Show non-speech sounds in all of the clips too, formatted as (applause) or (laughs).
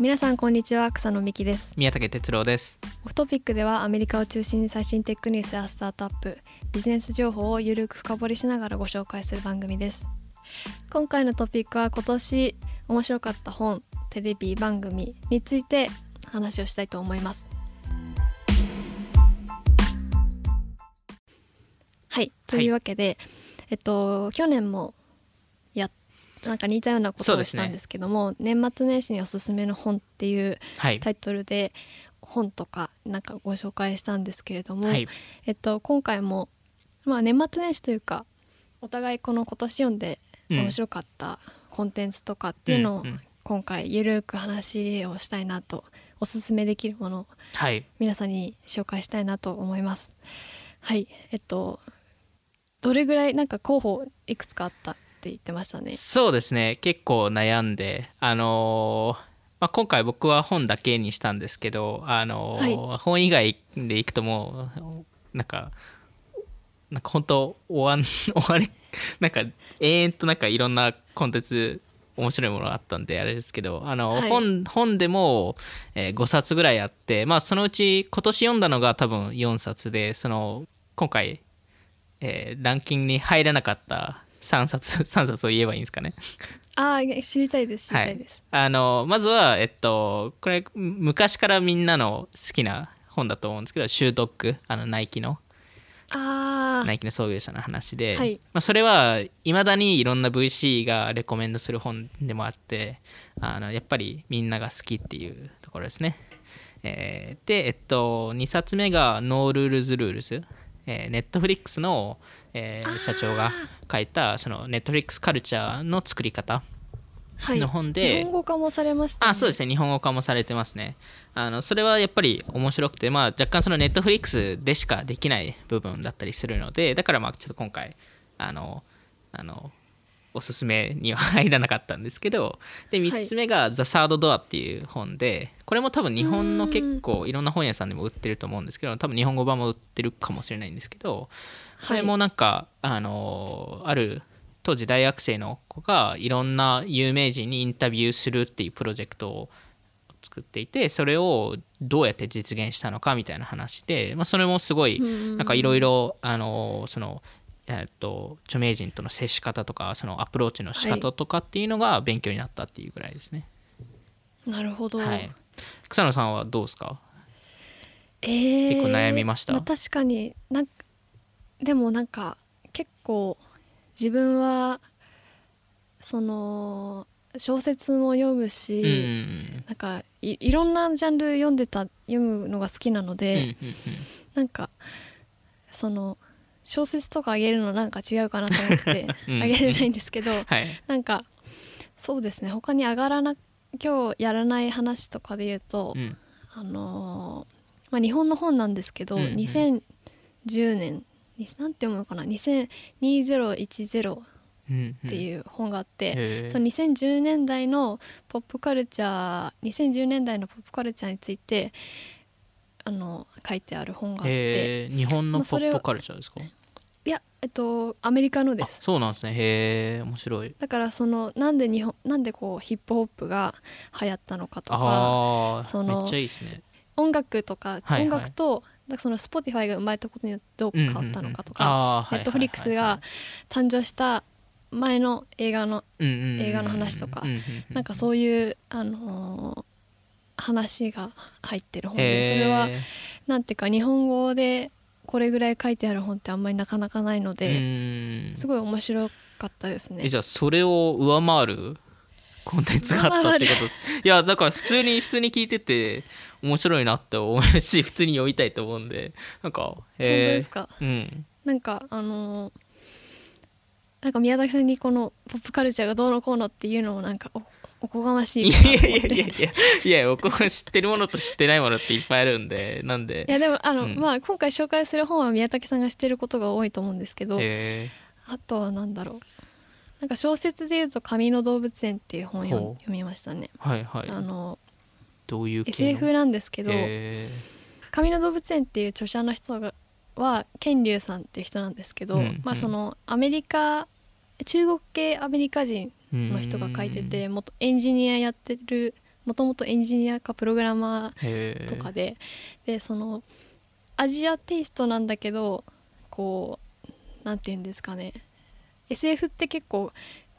皆さんこんにちは草野美希です。宮武哲郎です。オフトピックではアメリカを中心に最新テックニュースやスタートアップビジネス情報をゆるく深掘りしながらご紹介する番組です。今回のトピックは今年面白かった本テレビ番組について話をしたいと思います。はいというわけで、えっと去年もやなんか似たようなことをしたんですけども、年末年始におすすめの本っていうはい。タイトルで本とかなんかご紹介したんですけれども、はい。えっと、今回も、まあ、年末年始というかお互いこの今年読んでうん面白かったコンテンツとかっていうのを今回ゆるく話をしたいなとおすすめできるものをはい。皆さんに紹介したいなと思います。はい。えっとどれぐらいなんか候補いくつかあったって言ってましたね。そうですね。結構悩んであのーまあ、今回僕は本だけにしたんですけど、あのー本以外でいくともうなんかなんか本当終わん (laughs) 終わりなんか永遠となんかいろんなコンテンツ面白いものがあったんであれですけどあの、はい。本本でも、えー5冊ぐらいあって、まあ、そのうち今年読んだのが多分4冊でその今回、えーランキングに入らなかった3冊 (laughs) 3冊を言えばいいんですかね。ああ知りたいです知りたいです。あのまずは、えっと、これ昔からみんなの好きな本だと思うんですけどシュードックあのナイキのああナイキの創業者の話で、はいまあ、それはいまだにいろんな VC がレコメンドする本でもあってあのやっぱりみんなが好きっていうところですね。えーで、えっと、2冊目が「No Rules Rules」えー、 Netflix の、えー社長が書いたその Netflix カルチャーの作り方はい。の本で日本語化もされました、ね。あそうですね。日本語化もされてますね。あのそれはやっぱり面白くて、まあ、若干その Netflix でしかできない部分だったりするのでだからまあちょっと今回あのあのおすすめには入らなかったんですけどではい。3つ目が「ザ・サード・ドア」っていう本でこれも多分日本の結構いろんな本屋さんでも売ってると思うんですけど多分日本語版も売ってるかもしれないんですけどこれもなんか、あのある当時大学生の子がいろんな有名人にインタビューするっていうプロジェクトを作っていてそれをどうやって実現したのかみたいな話で、まあ、それもすごいうんなんかいろいろあのそのえっと著名人との接し方とかそのアプローチの仕方とかっていうのが勉強になったっていうぐらいですね。なるほど。はい、草野さんはどうですか？えー結構悩みました？あ、確かになんかでもなんか結構自分はその小説も読むうんし、うん。なんかいいろんなジャンル読んでた読むのが好きなのうんで、うんうん。なんかその小説とかあげるのなんか違うかなと思って (laughs) うんあげれないんですけど、はい。なんかそうですね他に上がらな今日やらない話とかで言うと、うん。あのーまあ、日本の本なんですけど、うんうん。2010年になんて読むのかな20 2010っうんうん。ていう本があって、へー。その2010年代のポップカルチャー2010年代のポップカルチャーについてあの書いてある本があって。日本のポップカルチャーですか、いやえっとアメリカのであすそうなんですね。へえ面白い。だからそのなんで日本なんでこうヒップホップが流行ったのかとかああそのめっちゃいいですね。音楽とか、はいはい。音楽とだその Spotify が生まれたことによってどう変わったのかとか、かネットフリックスが誕生した前の映画の映映画の話とかなんかそういう、あのー話が入ってる本へでそーれはなんていうか日本語でこれぐらい書いてある本ってあんまりなかなかないのうで、すごい面白かったですね。え。じゃあそれを上回るコンテンツがあったってこと。(laughs) いやだから普通に普通に聞いてて面白いなって思うし (laughs) 普通に読みたいと思うんでなんかへえうん。なんかあのーなんか宮崎さんにこのポップカルチャーがどうのこうのっていうのもなんかおおこがましいいやいやいやいやいや僕は知ってるものと知ってないものっていっぱいあるんでなんでいやでもあの、うんまあ今回紹介する本は宮武さんが知ってることが多いと思うんですけどへあとは何だろうなんか小説でいうと「紙の動物園」っていう本を読みましたね。ーはいはい。あのどういう SF なんですけどへ「紙の動物園」っていう著者の人がは健龍さんっていう人なんですけど、うんまあうん。そのアメリカ中国系アメリカ人ーの人が書いてて元エンジニアやってるもともとエンジニアかプログラマへーーとかででそのアジアテイストなんだけどこうなんて言うんですかね SF って結構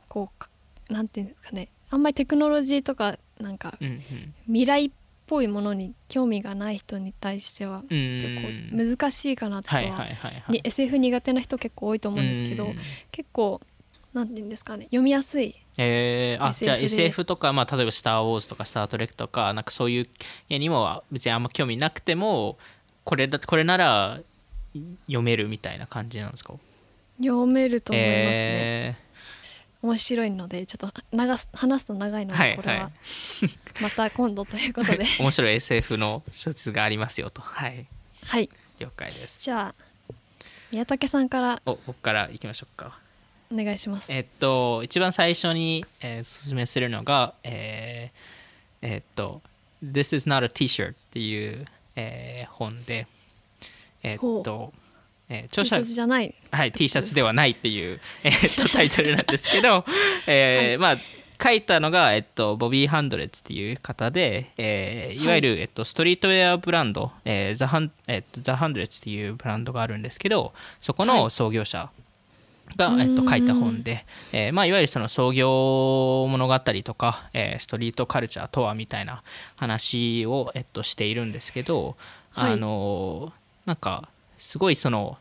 こうかなんていうんですかねあんまりテクノロジーとかなんかうんうん。未来っぽいものに興味がない人に対してはうん結構難しいかなとは、はいはいはいはい。に SF 苦手な人結構多いと思うんですけど、うん結構なんて言うんですかね読みやすいえー、あじゃあで。SF とか、まあ、例えば「スター・ウォーズ」とか「スター・トレック」とかなんかそういう絵にも別にあんま興味なくてもこれだこれなら読めるみたいな感じなんですか読めると思いますね、え面白いのでちょっと長す話すと長いので、はいこれは、はい。(laughs) また今度ということで。ー (laughs) 面白い SF の小説がありますよと。はい。はい。了解です。じゃあ宮武さんから。お僕からいきましょうか。お願いします。えっと一番最初に、えー、おすすめするのがえーえっと「This is not a T-shirt」っていう、えー本でえっと、えー著 T シ者ャツじゃない。はい、T シャツではないっていう、えーっとタイトルなんですけど、(laughs) えーまあ書いたのが、えっと、ボビー・ハンドレッツっていう方で、えーい。わゆる、えっと、ストリートウェアブランド、えーザハンえっと、ザ・ハンドレッツっていうブランドがあるんですけどそこの創業者が、はいえっと、書いた本で、えーまあ、いわゆるその創業物語とか、えーストリートカルチャーとはみたいな話を、えっと、しているんですけど、はい。あのなんかすごいその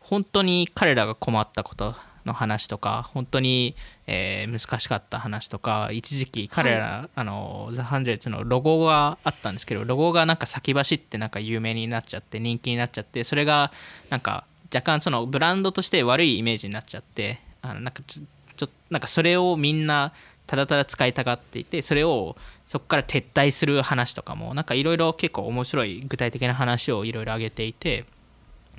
本当に彼らが困ったことの話とか本当に、えー難しかった話とか一時期彼ら、あのザ・ハンドレッツのロゴがあったんですけどロゴがなんか先走ってなんか有名になっちゃって人気になっちゃってそれがなんか若干そのブランドとして悪いイメージになっちゃってあのなんかちょちょなんかそれをみんなただただ使いたがっていてそれをそこから撤退する話とかもなんかいろいろ結構面白い具体的な話をいろいろ挙げていて。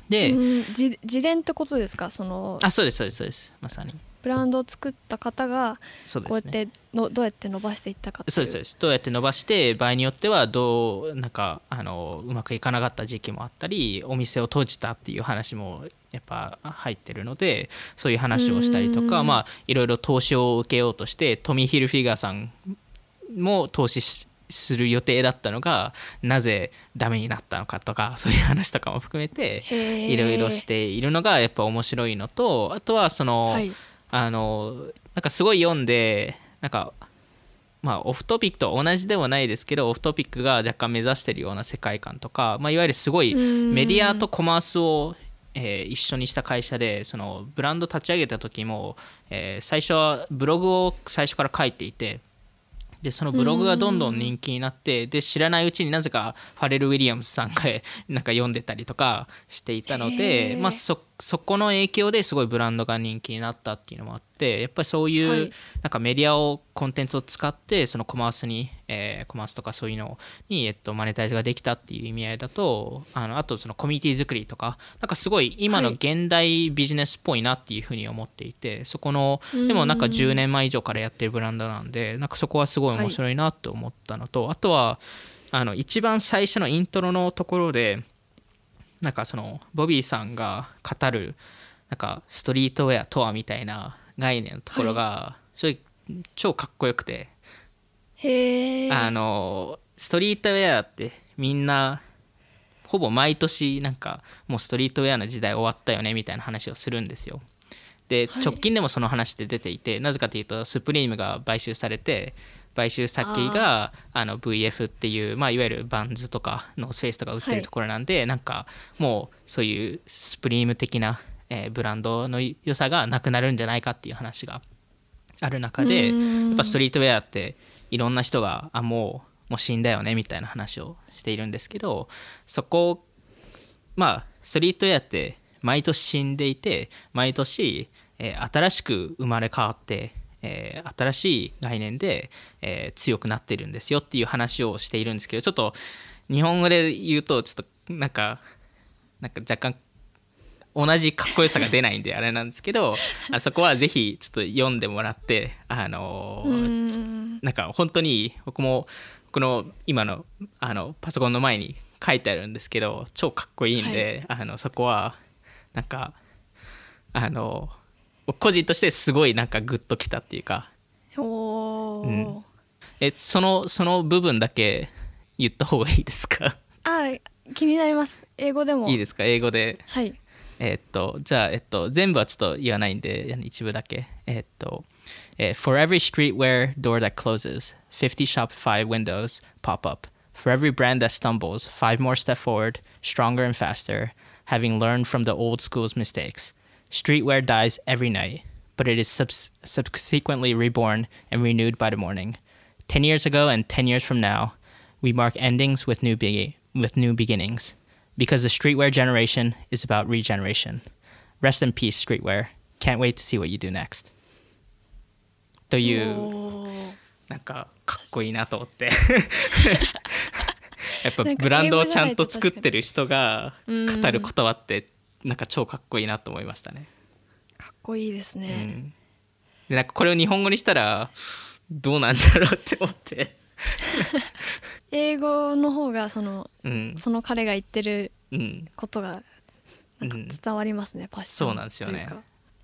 で、うん。自自伝ってことですか？そのあそうですそうですそうです。まさにブランドを作った方がこうやってのどうやって伸ばしていったかそうですそうです。どうやって伸ばして場合によってはどうなんかあのうまくいかなかった時期もあったりお店を閉じたっていう話もやっぱ入ってるのでそういう話をしたりとうん。かまあいろいろ投資を受けようとしてトミー・ヒルフィガーさんも投資しする予定だったのがなぜダメになったのかとかそういう話とかも含めていろいろしているのがやっぱ面白いのとあとはその、はいあのなんかすごい読んでなんかまあオフトピックと同じではないですけどオフトピックが若干目指してるような世界観とか、まあ、いわゆるすごいうん。メディアとコマースを、えー一緒にした会社でそのブランド立ち上げた時も、えー最初はブログを最初から書いていてでそのブログがどんどん人気になってで知らないうちになぜかファレル・ウィリアムスさんがなんか読んでたりとかしていたのへで、ー。まあ、そそこの影響ですごいブランドが人気になったっていうのもあってやっぱりそういう、はい。なんかメディアをコンテンツを使ってそのコマースに、えーコマースとかそういうのに、えっと、マネタイズができたっていう意味合いだとあのあとそのコミュニティ作りとかなんかすごい今のはい。現代ビジネスっぽいなっていうふうに思っていてそこのうん。でもなんか10年前以上からやってるブランドなんでなんかそこはすごい面白いなと思ったのと、あとはあの一番最初のイントロのところでなんかそのボビーさんが語るなんかストリートウェアとはみたいな概念のところが正直超かっこよくて、へえあのストリートウェアってみんなほぼ毎年なんかもうストリートウェアの時代終わったよねみたいな話をするんですよ。ではい。直近でもその話って出ていて、なぜかというとスプリームが買収されて買収先があの VF っていう、まあ、いわゆるバンズとかノースフェイスとか売ってるところなんで、なんかもうそういうスプリーム的な、えーブランドの良さがなくなるんじゃないかっていう話がある中でやうん。っぱストリートウェアっていろんな人があもうもう死んだよねみたいな話をしているんですけどそこまあストリートウェアって毎年死んでいて毎年、えー新しく生まれ変わって、えー新しい概念で、えー強くなってるんですよっていう話をしているんですけどちょっと日本語で言うとちょっとなんかなんか若干同じかっこよさが出ないんであれなんですけど (laughs) あそこはぜひちょっと読んでもらってあのーうん。なんか本当に僕もこの今のあのパソコンの前に書いてあるんですけど超かっこいいんで、あのそこはなんかあの個人としてすごいなんかグッときたっていうかうんえそのその部分だけ言った方がいいですかあ気になります英語でもいいですか英語ではいえーっとじゃあ、えっと、全部はちょっと言わないんで一部だけえーっと、えー For every streetwear door that closes 50 Shopify windows pop up For every brand that stumbles five more step forward stronger and faster having learned from the old school's mistakes Streetwear dies every night but it is subs- subsequently reborn and renewed by the morning 10 years ago and 10 years from now we mark endings with new be- with new beginnings because the streetwear generation is about regeneration. Rest in peace, streetwear. Can't wait to see what you do next. というおーなんかかっこいいなと思ってやっぱなんかブランドをちゃんと作ってる人がうん語る言葉って (laughs) (laughs) なんか超かっこいいなと思いましたね。かっこいいですうね、ん、でなんかこれを日本語にしたらどうなんだろうって思って、(laughs) 英語の方がそのうん。その彼が言ってるうん、ことがなんかうん。伝わりますね、パッションそうなんですよね。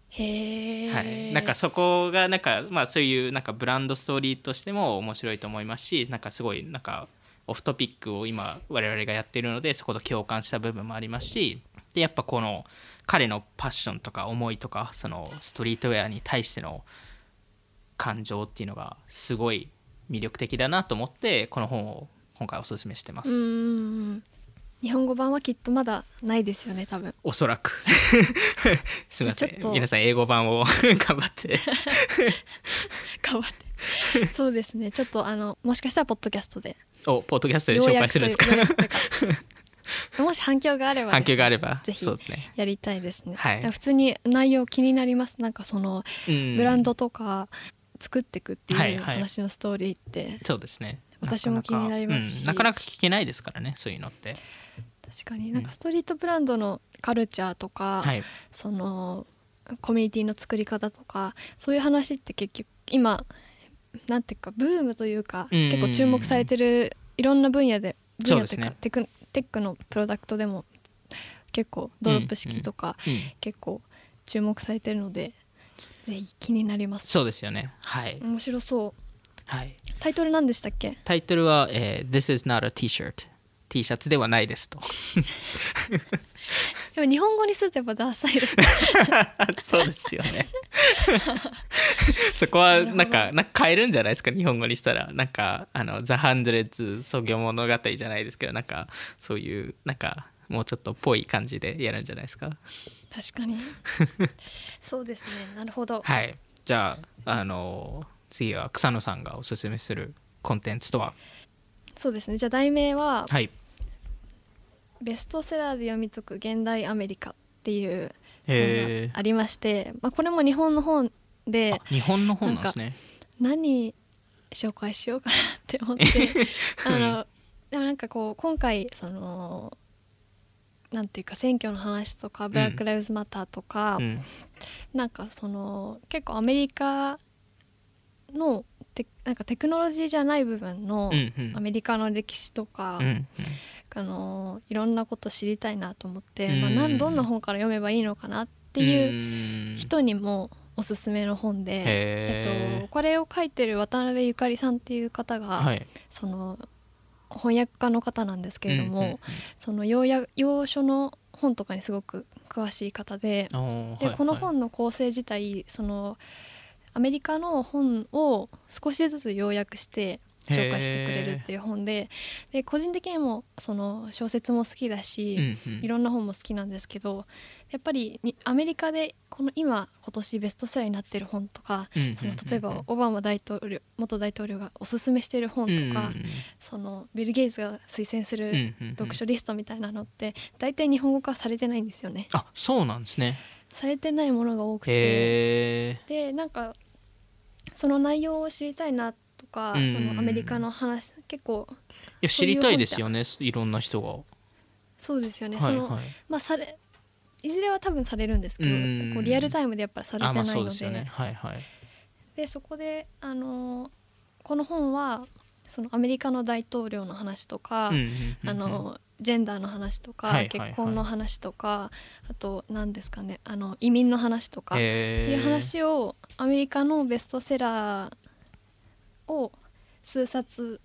へえ、はい、なんかそこがなんかまあそういうなんかブランドストーリーとしても面白いと思いますしなんかすごいなんかオフトピックを今我々がやってるのでそこと共感した部分もありますしでやっぱこの彼のパッションとか思いとかそのストリートウェアに対しての感情っていうのがすごい魅力的だなと思ってこの本を今回おすすめしてます、日本語版はきっとまだないですよね多分。おそらく。(laughs) すみません。皆さん英語版を (laughs) 頑張って。(laughs) 頑張って。そうですね。ちょっとあのもしかしたらポッドキャストで。おポッドキャストで紹介するんですか (laughs) もし反響があればね、反響があればぜひやりたいですね、はい。普通に内容気になります。なんかそのうん。ブランドとか作っていくってはいいうはい話のストーリーって、そうですね。私も気になりますし。なかなか,、うん。なかなか聞けないですからねそういうのって。確かに。なんかストリートブランドのカルチャーとか、はい。そのコミュニティの作り方とかそういう話って結局今なんていうかブームというか、うん。結構注目されてるいろんな分野で分野というかね。テクテックのプロダクトでも結構ドロップ式とか、うん結構注目されてるのでぜひ気になります。そうですよね。はい、面白そう。はい、タイトル何でしたっけ？タイトルは、えー This is not a t-shirt T シャツではないですと。(laughs) でも日本語にするとやっぱダサいですね。(laughs) そうですよね。そこはなんかなんか変えるんじゃないですか？日本語にしたら。なんかあの「ザ・ハンドレッズ創業物語」じゃないですけどなんかそういうなんかもうちょっとぽい感じでやるんじゃないですか？確かに。(laughs) そうですね。なるほど。はい。じゃああの次は草野さんがおすすめするコンテンツとは？そうですね。じゃあ題名ははい。ベストセラーで読み解く現代アメリカっていうへのがありまして、まあ、これも日本の本で日本の本なんですね。何紹介しようかなって思って。(laughs) あのでもなんかこう今回そのなんていうか選挙の話とかブラック・ライブズ・マターとか、うん。なんかその結構アメリカのテなんかテクノロジーじゃない部分のアメリカの歴史とか、うんうん。あのいろんなこと知りたいなと思って、うん。まあ、なんどんな本から読めばいいのかなっていううん。人にもおすすめの本で、えっと、これを書いてる渡辺ゆかりさんっていう方が、はい。その翻訳家の方なんですけれども、うんうんうん。その要や要所の本とかにすごく詳しい方でで、おーはいこのはい。本の構成自体そのアメリカの本を少しずつ要約して紹介してくれるっていう本でで個人的にもその小説も好きだし、うんうん。いろんな本も好きなんですけどやっぱりにアメリカでこの今今年ベストセラーになってる本とか、うんうんうんうん。その例えばオバマ大統領元大統領がおすすめしてる本とか、うんうんそのビル・ゲイツが推薦する読書リストみたいなのって大体日本語化されてないんですよね。あそうなんですね。されてないものが多くて。へでなんかその内容を知りたいなとか、うん。そのアメリカの話結構えいや知りたいですよねいろんな人が。そうですよね、はいそのはいまあされいずれは多分されるんですけど、うんこうリアルタイムでやっぱりされてないので,、ね。はいはい。でそこであのこの本はそのアメリカの大統領の話とか、うんうんうんうん。あのジェンダーの話とか、結婚の話とかあと何ですかねあの移民の話とかっていう話をアメリカのベストセラーを数冊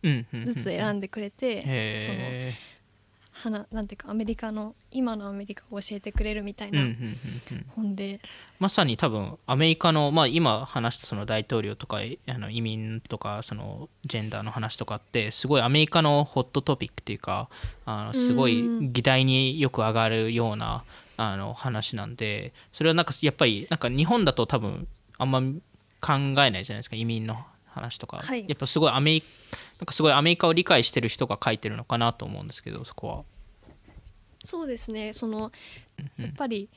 ずつ選んでくれて、その花なんていうかアメリカの今のアメリカを教えてくれるみたいな本で、まさに多分アメリカの、まあ、今話したその大統領とかあの移民とかそのジェンダーの話とかってすごいアメリカのホットトピックっていうかあのすごい議題によく上がるようなあの話なんでそれはなんかやっぱりなんか日本だと多分あんま考えないじゃないですか移民の話とか、はい、やっぱすごいアメリなんかすごいアメリカを理解してる人が書いてるのかなと思うんですけどそこは。そうですね。そのやっぱり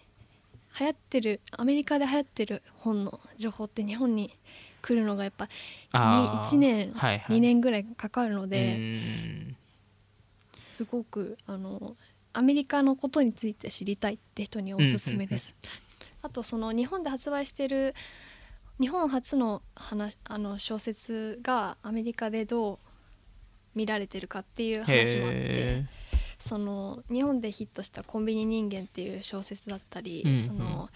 流行ってるアメリカで流行ってる本の情報って日本に来るのがやっぱ1年、はいはい、2年ぐらいかかるのですごくあのアメリカのことについて知りたいって人におすすめです。あとその日本で発売してる日本初の話あの小説がアメリカでどう見られてるかっていう話もあってその日本でヒットした「コンビニ人間」っていう小説だったり、うんうん、その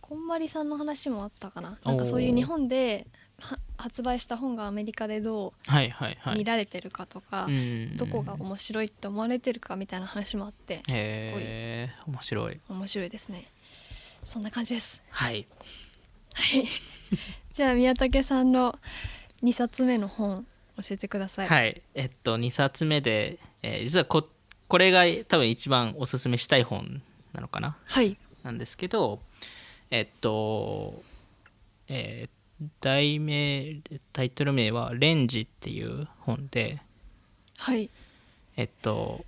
こんまりさんの話もあったかな。なんかそういう日本で発売した本がアメリカでどう見られてるかとか、どこが面白いって思われてるかみたいな話もあってすごい。面白い。面白いですね。そんな感じです。はい。はい。(laughs) じゃあ宮武さんの2冊目の本教えてください。はい。えっと2冊目で、えー、実はここれが多分一番おすすめしたい本なのかな？はい。なんですけどえっとえー、題名タイトル名は「レンジ」っていう本ではい。えっと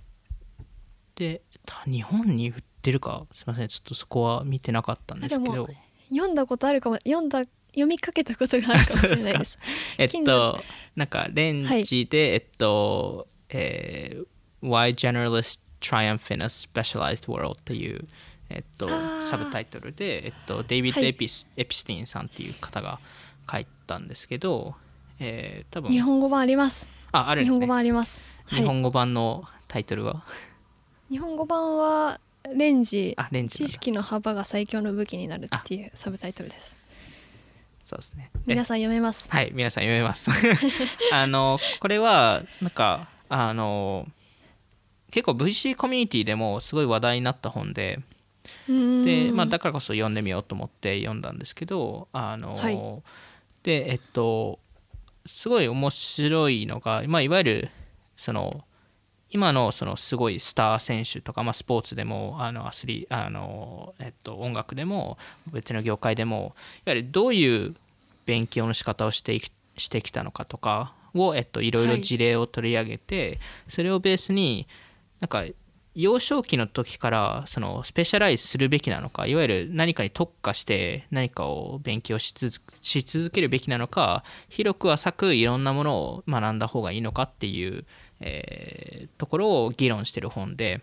で日本に売ってるか？すいません。ちょっとそこは見てなかったんですけど。読んだことあるかも読んだ読みかけたことがあるかもしれないです。(laughs) えっとなんかレンジで、はい、えっと、えー、Why Generalists Triumph in a Specialized World? っていうえっとサブタイトルでえっとデイビッドエピス、はい、エピスティンさんっていう方が書いたんですけど、えー、多分。日本語版あります。ああるんです、ね、日本語版あります。日本語版のタイトルは、日本語版はレンジ知識の幅が最強の武器になるっていうサブタイトルです。そうですね。皆さん読めます？はい皆さん読めます。(laughs) あのこれはなんかあの結構 VC コミュニティでもすごい話題になった本でで、まあ、だからこそ読んでみようと思って読んだんですけどあの、はい、でえっとすごい面白いのが、まあ、いわゆるその今のそのすごいスター選手とか、まあ、スポーツでもあのアスリあの、えっと、音楽でも別の業界でもいわゆるどういう勉強の仕方をしてしてきたのかとかを、えっと、いろいろ事例を取り上げて、はい、それをベースになんか幼少期の時からそのスペシャライズするべきなのかいわゆる何かに特化して何かを勉強し続けるべきなのか広く浅くいろんなものを学んだ方がいいのかっていうえー、ところを議論してる本で、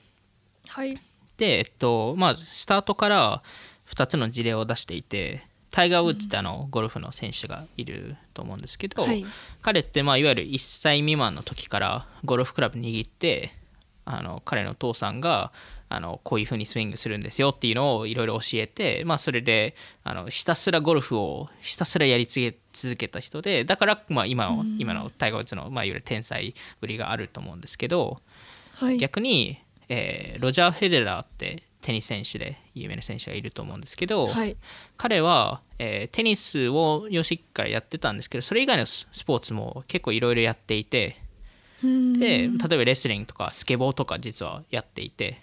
はい、で、えっとまあ、スタートから2つの事例を出していてタイガー・ウッズってあのゴルフの選手がいると思うんですけど、はい、彼ってまあいわゆる1歳未満の時からゴルフクラブ握ってあの彼の父さんがあのこういう風にスイングするんですよっていうのをいろいろ教えて、まあ、それであのひたすらゴルフをひたすらやり続けた人でだから、まあ、今の今のタイガー・ウッズの、まあ、いわゆる天才ぶりがあると思うんですけど、はい、逆に、えー、ロジャー・フェデラーってテニス選手で有名な選手がいると思うんですけど、はい、彼は、えー、テニスを幼少期からやってたんですけどそれ以外のスポーツも結構いろいろやっていてで例えばレスリングとかスケボーとか実はやっていて。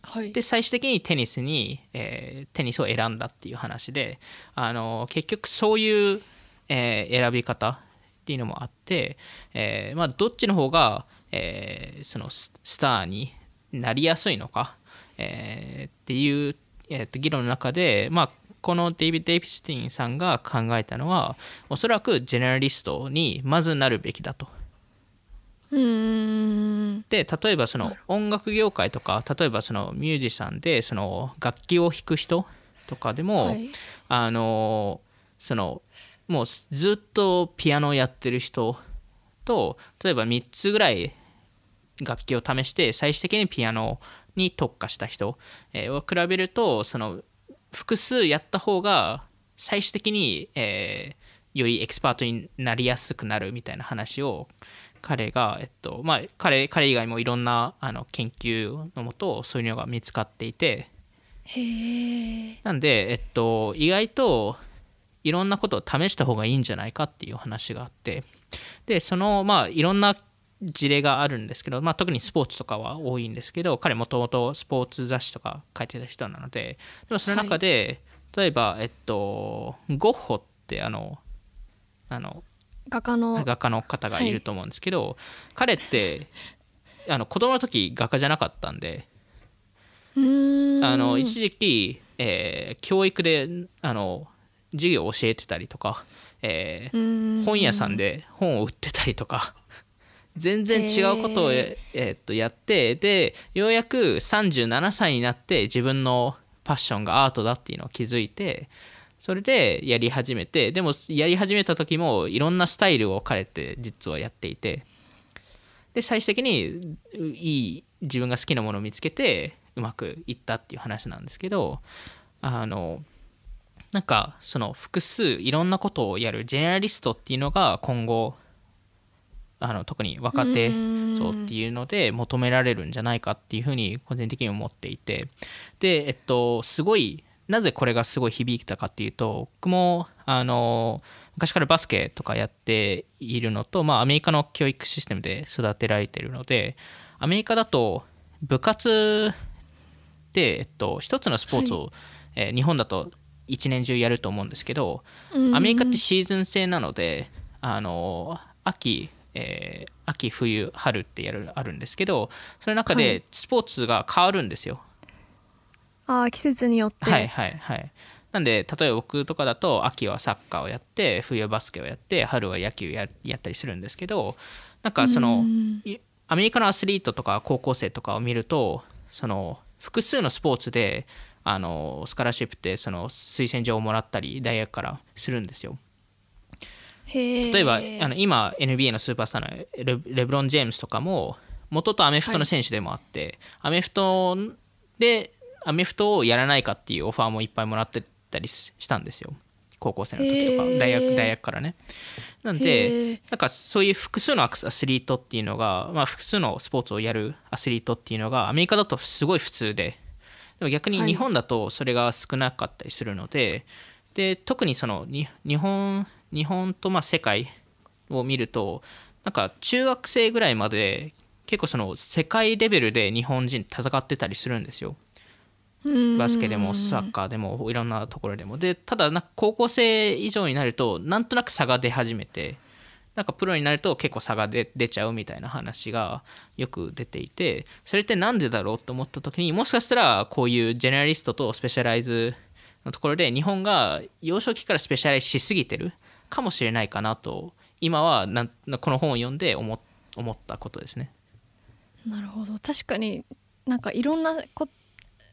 はい、で最終的にテニスに、えー、テニスを選んだっていう話であの結局そういう、えー、選び方っていうのもあって、えーまあ、どっちの方が、えー、そのスターになりやすいのか、えー、っていう、えー、と議論の中で、まあ、このデイビッド・デイビスティンさんが考えたのはおそらくジェネラリストにまずなるべきだと。で例えばその音楽業界とか例えばそのミュージシャンでその楽器を弾く人とかでも、はい、あのそのもうずっとピアノをやってる人と例えば3つぐらい楽器を試して最終的にピアノに特化した人、えを比べるとその複数やった方が最終的に、えー、よりエキスパートになりやすくなるみたいな話を彼が、えっとまあ、彼彼以外もいろんなあの研究のもとそういうのが見つかっていて。なんで、えっと、意外といろんなことを試した方がいいんじゃないかっていう話があって。でそのまあいろんな事例があるんですけど、まあ、特にスポーツとかは多いんですけど彼もともとスポーツ雑誌とか書いてた人なので。でもその中で、はい、例えば、えっと、ゴッホってあのあの画家の画家の方がいると思うんですけど、はい、彼ってあの子供の時画家じゃなかったんであの一時期、えー、教育であの授業を教えてたりとか、えー、本屋さんで本を売ってたりとか (laughs) 全然違うことを、えー、っとやってでようやく37歳になって自分のパッションがアートだっていうのを気づいてそれでやり始めてでもやり始めた時もいろんなスタイルを彼って実はやっていて。で最終的にいい自分が好きなものを見つけてうまくいったっていう話なんですけどあのなんかその複数いろんなことをやるジェネラリストっていうのが今後あの特に若手層っていうので求められるんじゃないかっていうふうに個人的に思っていて。でえっとすごいなぜこれがすごい響いたかっていうと僕もあの昔からバスケとかやっているのと、まあ、アメリカの教育システムで育てられているのでアメリカだと部活で、えっと、一つのスポーツを、はい、えー、日本だと一年中やると思うんですけどアメリカってシーズン制なのであの秋えー、秋冬春ってやるあるんですけどその中でスポーツが変わるんですよ。はい、あ季節によって。はいはいはい。なんで例えば僕とかだと秋はサッカーをやって冬はバスケをやって春は野球ややったりするんですけどなんかそのアメリカのアスリートとか高校生とかを見るとその複数のスポーツであのスカラシップってその推薦状をもらったり大学からするんですよ。例えばあの今 NBA のスーパースターのレブロン・ジェームスとかも元とアメフトの選手でもあって、はい、アメフトでアメフトをやらないかっていうオファーもいっぱいもらってたりしたんですよ。高校生の時とか。大学大学からね。なんでなんかそういう複数のアスリートっていうのが、まあ、複数のスポーツをやるアスリートっていうのがアメリカだとすごい普通で。でも逆に日本だとそれが少なかったりするのではい、で特にその日本日本とまあ世界を見るとなんか中学生ぐらいまで結構その世界レベルで日本人戦ってたりするんですよ。バスケでもサッカーでもいろんなところでもでただなんか高校生以上になるとなんとなく差が出始めてなんかプロになると結構差が出ちゃうみたいな話がよく出ていてそれって何でだろうと思った時にもしかしたらこういうジェネラリストとスペシャライズのところで日本が幼少期からスペシャライズしすぎてるかもしれないかなと今はなこの本を読んで思思ったことですね。なるほど確かになんかいろんなこ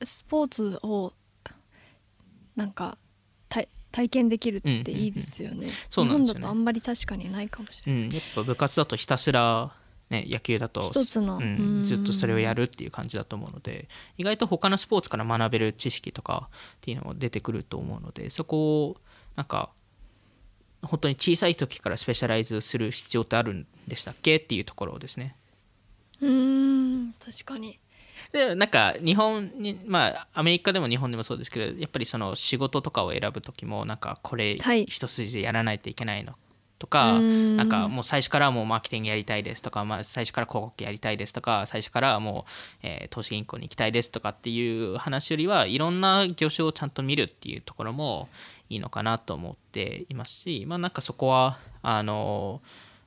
スポーツをなんか体験できるっていいですよね。日本だとあんまり確かにないかもしれない。うん、やっぱ部活だとひたすらね、野球だと一つの、うん、ずっとそれをやるっていう感じだと思うので意外と他のスポーツから学べる知識とかっていうのも出てくると思うのでそこをなんか本当に小さい時からスペシャライズする必要ってあるんでしたっけ？っていうところですね。うん確かにでなんか日本にまあアメリカでも日本でもそうですけどやっぱりその仕事とかを選ぶ時もなんかこれ一筋でやらないといけないのとか、なんかもう最初からもうマーケティングやりたいですとか、まあ、最初から広告やりたいですとか最初からもう、えー、投資銀行に行きたいですとかっていう話よりはいろんな業種をちゃんと見るっていうところもいいのかなと思っていますしまあなんかそこはあの、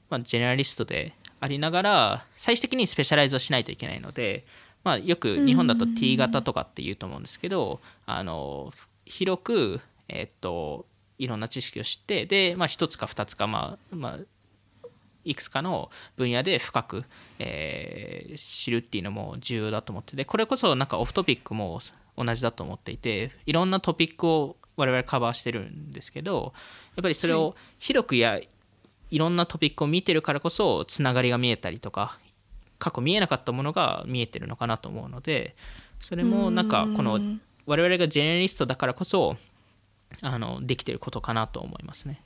まあ、ジェネラリストでありながら最終的にスペシャライズをしないといけないので、まあ、よく日本だと T 型とかっていうと思うんですけどあの広くえっといろんな知識を知ってで、まあ、1つか2つか、まあまあ、いくつかの分野で深く、えー、知るっていうのも重要だと思っててこれこそなんかオフトピックも同じだと思っていていろんなトピックを我々カバーしてるんですけどやっぱりそれを広くや、はい、いろんなトピックを見てるからこそつながりが見えたりとか過去見えなかったものが見えてるのかなと思うのでそれもなんかこの我々がジェネリストだからこそあのできてることかなと思いますね。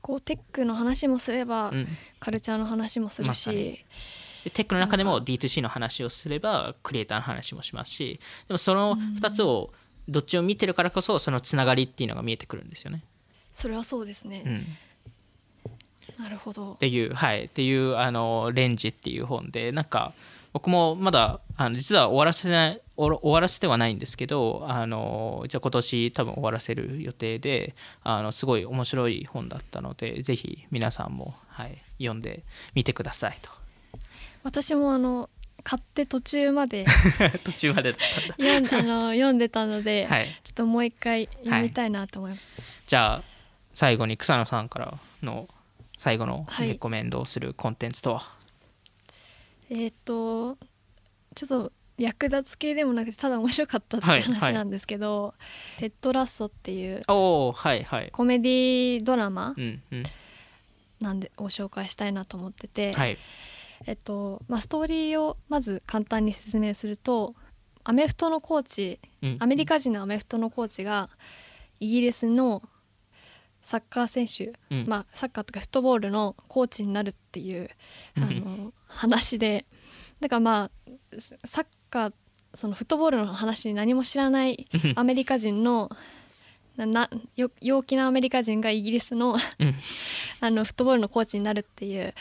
こうテックの話もすれば、うん。カルチャーの話もするし、でテックの中でもなんか。D2C の話をすればクリエイターの話もしますしでもその2つをどっちを見てるからこそそのつながりっていうのが見えてくるんですよね。それはそうですね、うん、なるほど。っていうはいっていうあのレンジっていう本でなんか僕もまだあの実は終わらせない終わらせてはないんですけどあのじゃあ今年多分終わらせる予定であのすごい面白い本だったのでぜひ皆さんも、はい、読んでみてくださいと。私もあの買って途中まで (laughs) 途中までだったんだ。読んあの読んでたので、はい。ちょっともう一回読みたいなと思います、じゃあ最後に草野さんからの最後のはい。レコメンドをするコンテンツとは、えっ、とちょっと役立つ系でもなくてただ面白かったってはい話なんですけど、テッドラッソっていうおおはいはい。コメディドラマなんでを紹介したいなと思ってて、はい。えっとまあ、ストーリーをまず簡単に説明するとアメフトのコーチうん。アメリカ人のアメフトのコーチがイギリスのサッカー選手、うん。まあ、サッカーとかフットボールのコーチになるっていうあうん。の話で。だからまあサッカーそのフットボールの話に何も知らないアメリカ人のな陽気なアメリカ人がイギリスのうん。(laughs) あのフットボールのコーチになるっていう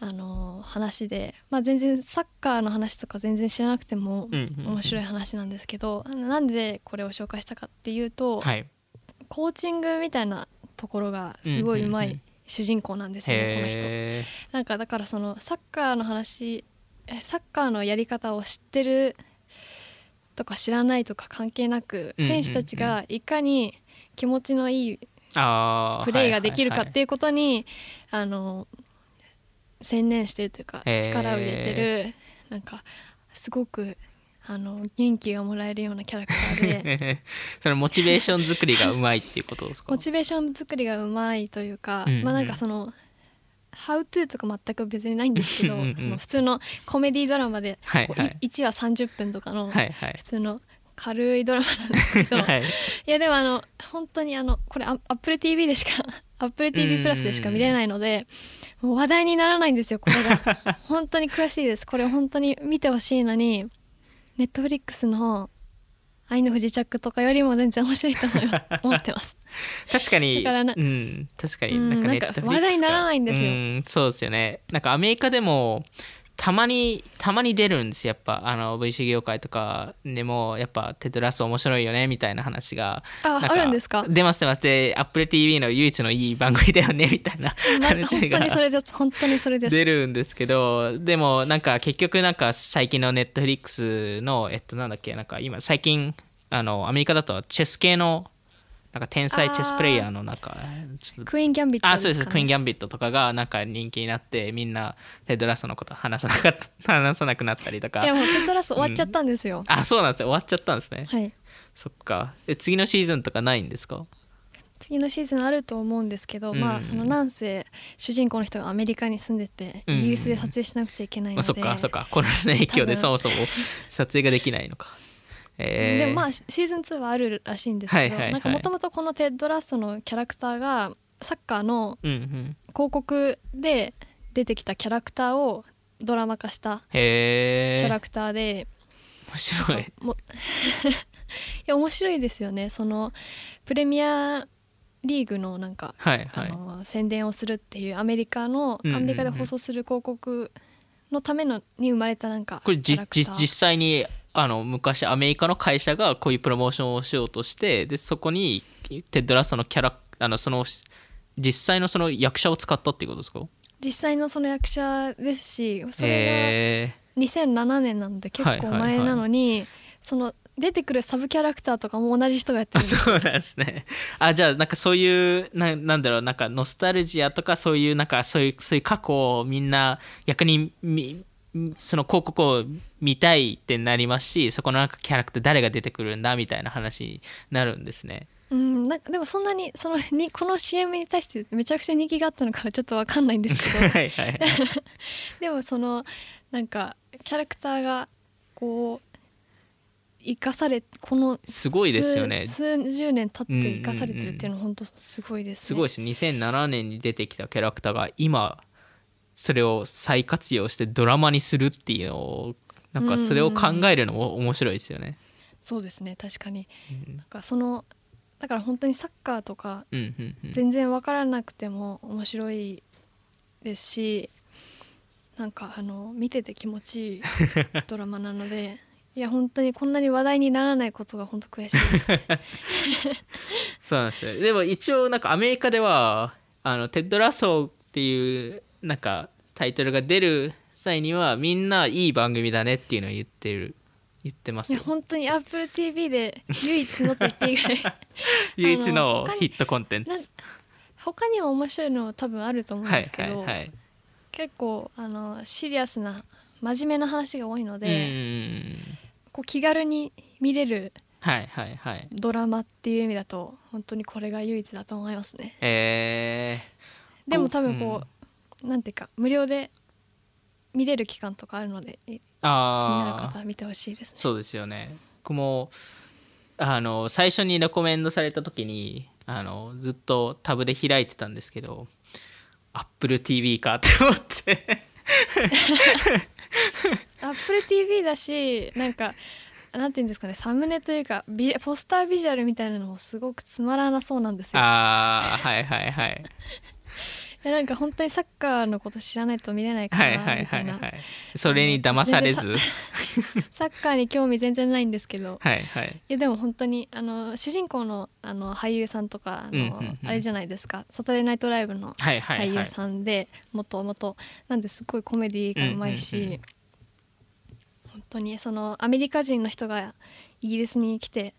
あの話で、まあ、全然サッカーの話とか全然知らなくても面白い話なんですけど、なんでこれを紹介したかっていうと、はい。コーチングみたいなところがすごいうまい主人公なんですよね、この人。へなんかだからそのサッカーの話えサッカーのやり方を知ってるとか知らないとか関係なく選手たちがいかに気持ちのいいプレーができるかっはいていうことにあの専念してるというか力を入れてるなんかすごくあの元気がもらえるようなキャラクターで。(laughs) そのモチベーション作りがうまいっていうことですか？モチベーション作りがうまいというか、うんうん。まあなんかその「How to」とか全く別にないんですけどうんうんその普通のコメディドラマで、はいはい。い1話30分とかの普通の軽いドラマなんですけど、(laughs) はいい。やでもあの本当にあのこれアアップル TV でしかアップル TV プラスでしか見れないのでもう話題にならないんですよこれが。(laughs) 本当に悔しいです。これ本当に見てほしいのにネットフリックスの「愛の不時着」とかよりも全然面白いと (laughs) 思ってます。確かに。だからなうん。確かに。うんなんかネなんか話題にならないんですよ。うん。そうですよね。なんかアメリカでもたまにたまに出るんですよやっぱ。あの VC 業界とかでもやっぱテトラス面白いよねみたいな話がああるんですか？出ます出ます。で AppleTV の唯一のいい番組だよね (laughs) みたいなま話本当にそがれです。本当にそれです。出るんですけどでもなんか結局なんか最近のネットフリックスのえっとなんだっけなんか今最近あのアメリカだとチェス系のなんか天才チェスプレイヤーのなんかちょっとクイーン・ギャンビットあそうです。クイーン・ギャンビットとかがなんか人気になってみんなテッドラストのこと話さなかった話さなくなったりとか。いやもうテトラス終わっちゃったんですよ、あそうなんですよ。終わっちゃったんですね。はい。そっか。え次のシーズンとかないんですか？次のシーズンあると思うんですけど、まうん。あそのなんせ主人公の人がアメリカに住んでてうん。イギリスで撮影しなくちゃいけないので、まあ、そっかそっか。コロナの影響でそもそも撮影ができないのかえー、でもまあシーズン2はあるらしいんですけど、はいはいはい。なんかもともとこの Ted Lasso のキャラクターがサッカーの広告で出てきたキャラクターをドラマ化したキャラクターで、面白い。も (laughs) いや面白いですよね。そのプレミアリーグのなんか、はいはい。あの宣伝をするっていうアメリカの、アメリカで放送する広告のためのに生まれたなんかこれ実際にあの昔アメリカの会社がこういうプロモーションをしようとしてでそこにテッドラストのキャラあのその実際のその役者を使ったっていうことですか？実際のその役者ですしそれへが2007年なので結構前なのに、その出てくるサブキャラクターとかも同じ人がやってあるんです。そうなんですね。あじゃあなんかそういうななんだろうなんかノスタルジアとかそういうなんかそういうそういう過去をみんな逆にみその広告を見たいってなりますしそこのなんかキャラクター誰が出てくるんだみたいな話になるんですね。うん、なんかでもそんなにそのにこの CM に対してめちゃくちゃ人気があったのかはちょっとわかんないんですけど。(laughs) はいはい。は (laughs) いでもそのなんかキャラクターがこう生かされこのすごいですよね。数数十年経って生かされてるっていうのは本当すごいですね、すごいです。2007年に出てきたキャラクターが今それを再活用してドラマにするっていうのをなんかそれを考えるのも面白いですよね。そうですね。確かに。うん。なんかそのだから本当にサッカーとか全然分からなくても面白いですしなんかあの見てて気持ちいいドラマなので (laughs) いや本当にこんなに話題にならないことが本当悔しいです。ね (laughs) そうなんですよ。でも一応なんかアメリカではあの Ted Lasso っていうなんかタイトルが出る際にはみんないい番組だねっていうのを言ってる言ってますよ。本当に AppleTV で唯一のと言っていいぐらい。(laughs) 唯一のヒットコンテンツ。他にも面白いのは多分あると思うんはいですけど、はいはい結構あのシリアスな真面目な話が多いのうんで、こう気軽に見れるはいはいはい。ドラマっていう意味だと本当にこれが唯一だと思いますね。えでも多分こう、なんていうか無料で見れる期間とかあるので気になる方は見てほしいですね。そうですよね。僕もあの最初にレコメンドされた時にあのずっとタブで開いてたんですけど AppleTV かって。思って AppleTV だしなんかなんていうんですかねサムネというかビポスタービジュアルみたいなのもすごくつまらなそうなんですよ。ああはいはいはいなんか本当にサッカーのこと知らないと見れないかはいはいなみたい。いはいそれに騙されず。(laughs) サッカーに興味全然ないんですけど。はいはい。いやでも本当にあの主人公のあの俳優さんとかあの、うんうんうん。あれじゃないですか「サタデーナイトライブ」の俳優はいさんでもともとなんですごいコメディがうまいし、うんうんうん。本当にそのアメリカ人の人がイギリスに来て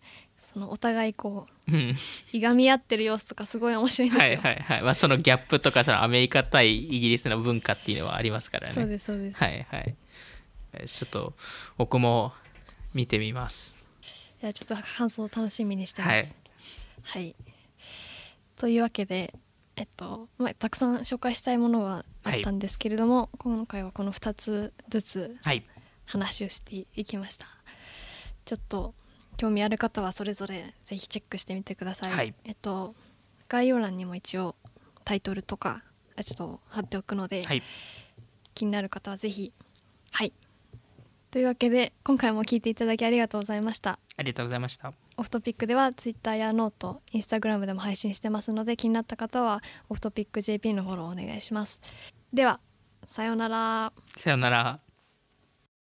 そのお互いこううん。いがみ合ってる様子とかすごい面白いんですよ。はいはいはい。まあそのギャップとかそのアメリカ対イギリスの文化っていうのはありますからね。そうですそうです、はいはい。えちょっと僕も見てみます。いやちょっと感想を楽しみにしてます。はい。はい、というわけで、えっとまあ、たくさん紹介したいものがあったんですけれども、今回はこの2つずつはい。話をしていきました。ちょっと興味ある方はそれぞれぜひチェックしてみてください、はい。えっと概要欄にも一応タイトルとかあちょっと貼っておくので、はい。気になる方はぜひ。はい。というわけで今回も聞いていただきありがとうございました。ありがとうございました。オフトピックでは Twitter やノート、Instagram でも配信してますので気になった方はオフトピック JP のフォローお願いします。ではさようなら。さよなら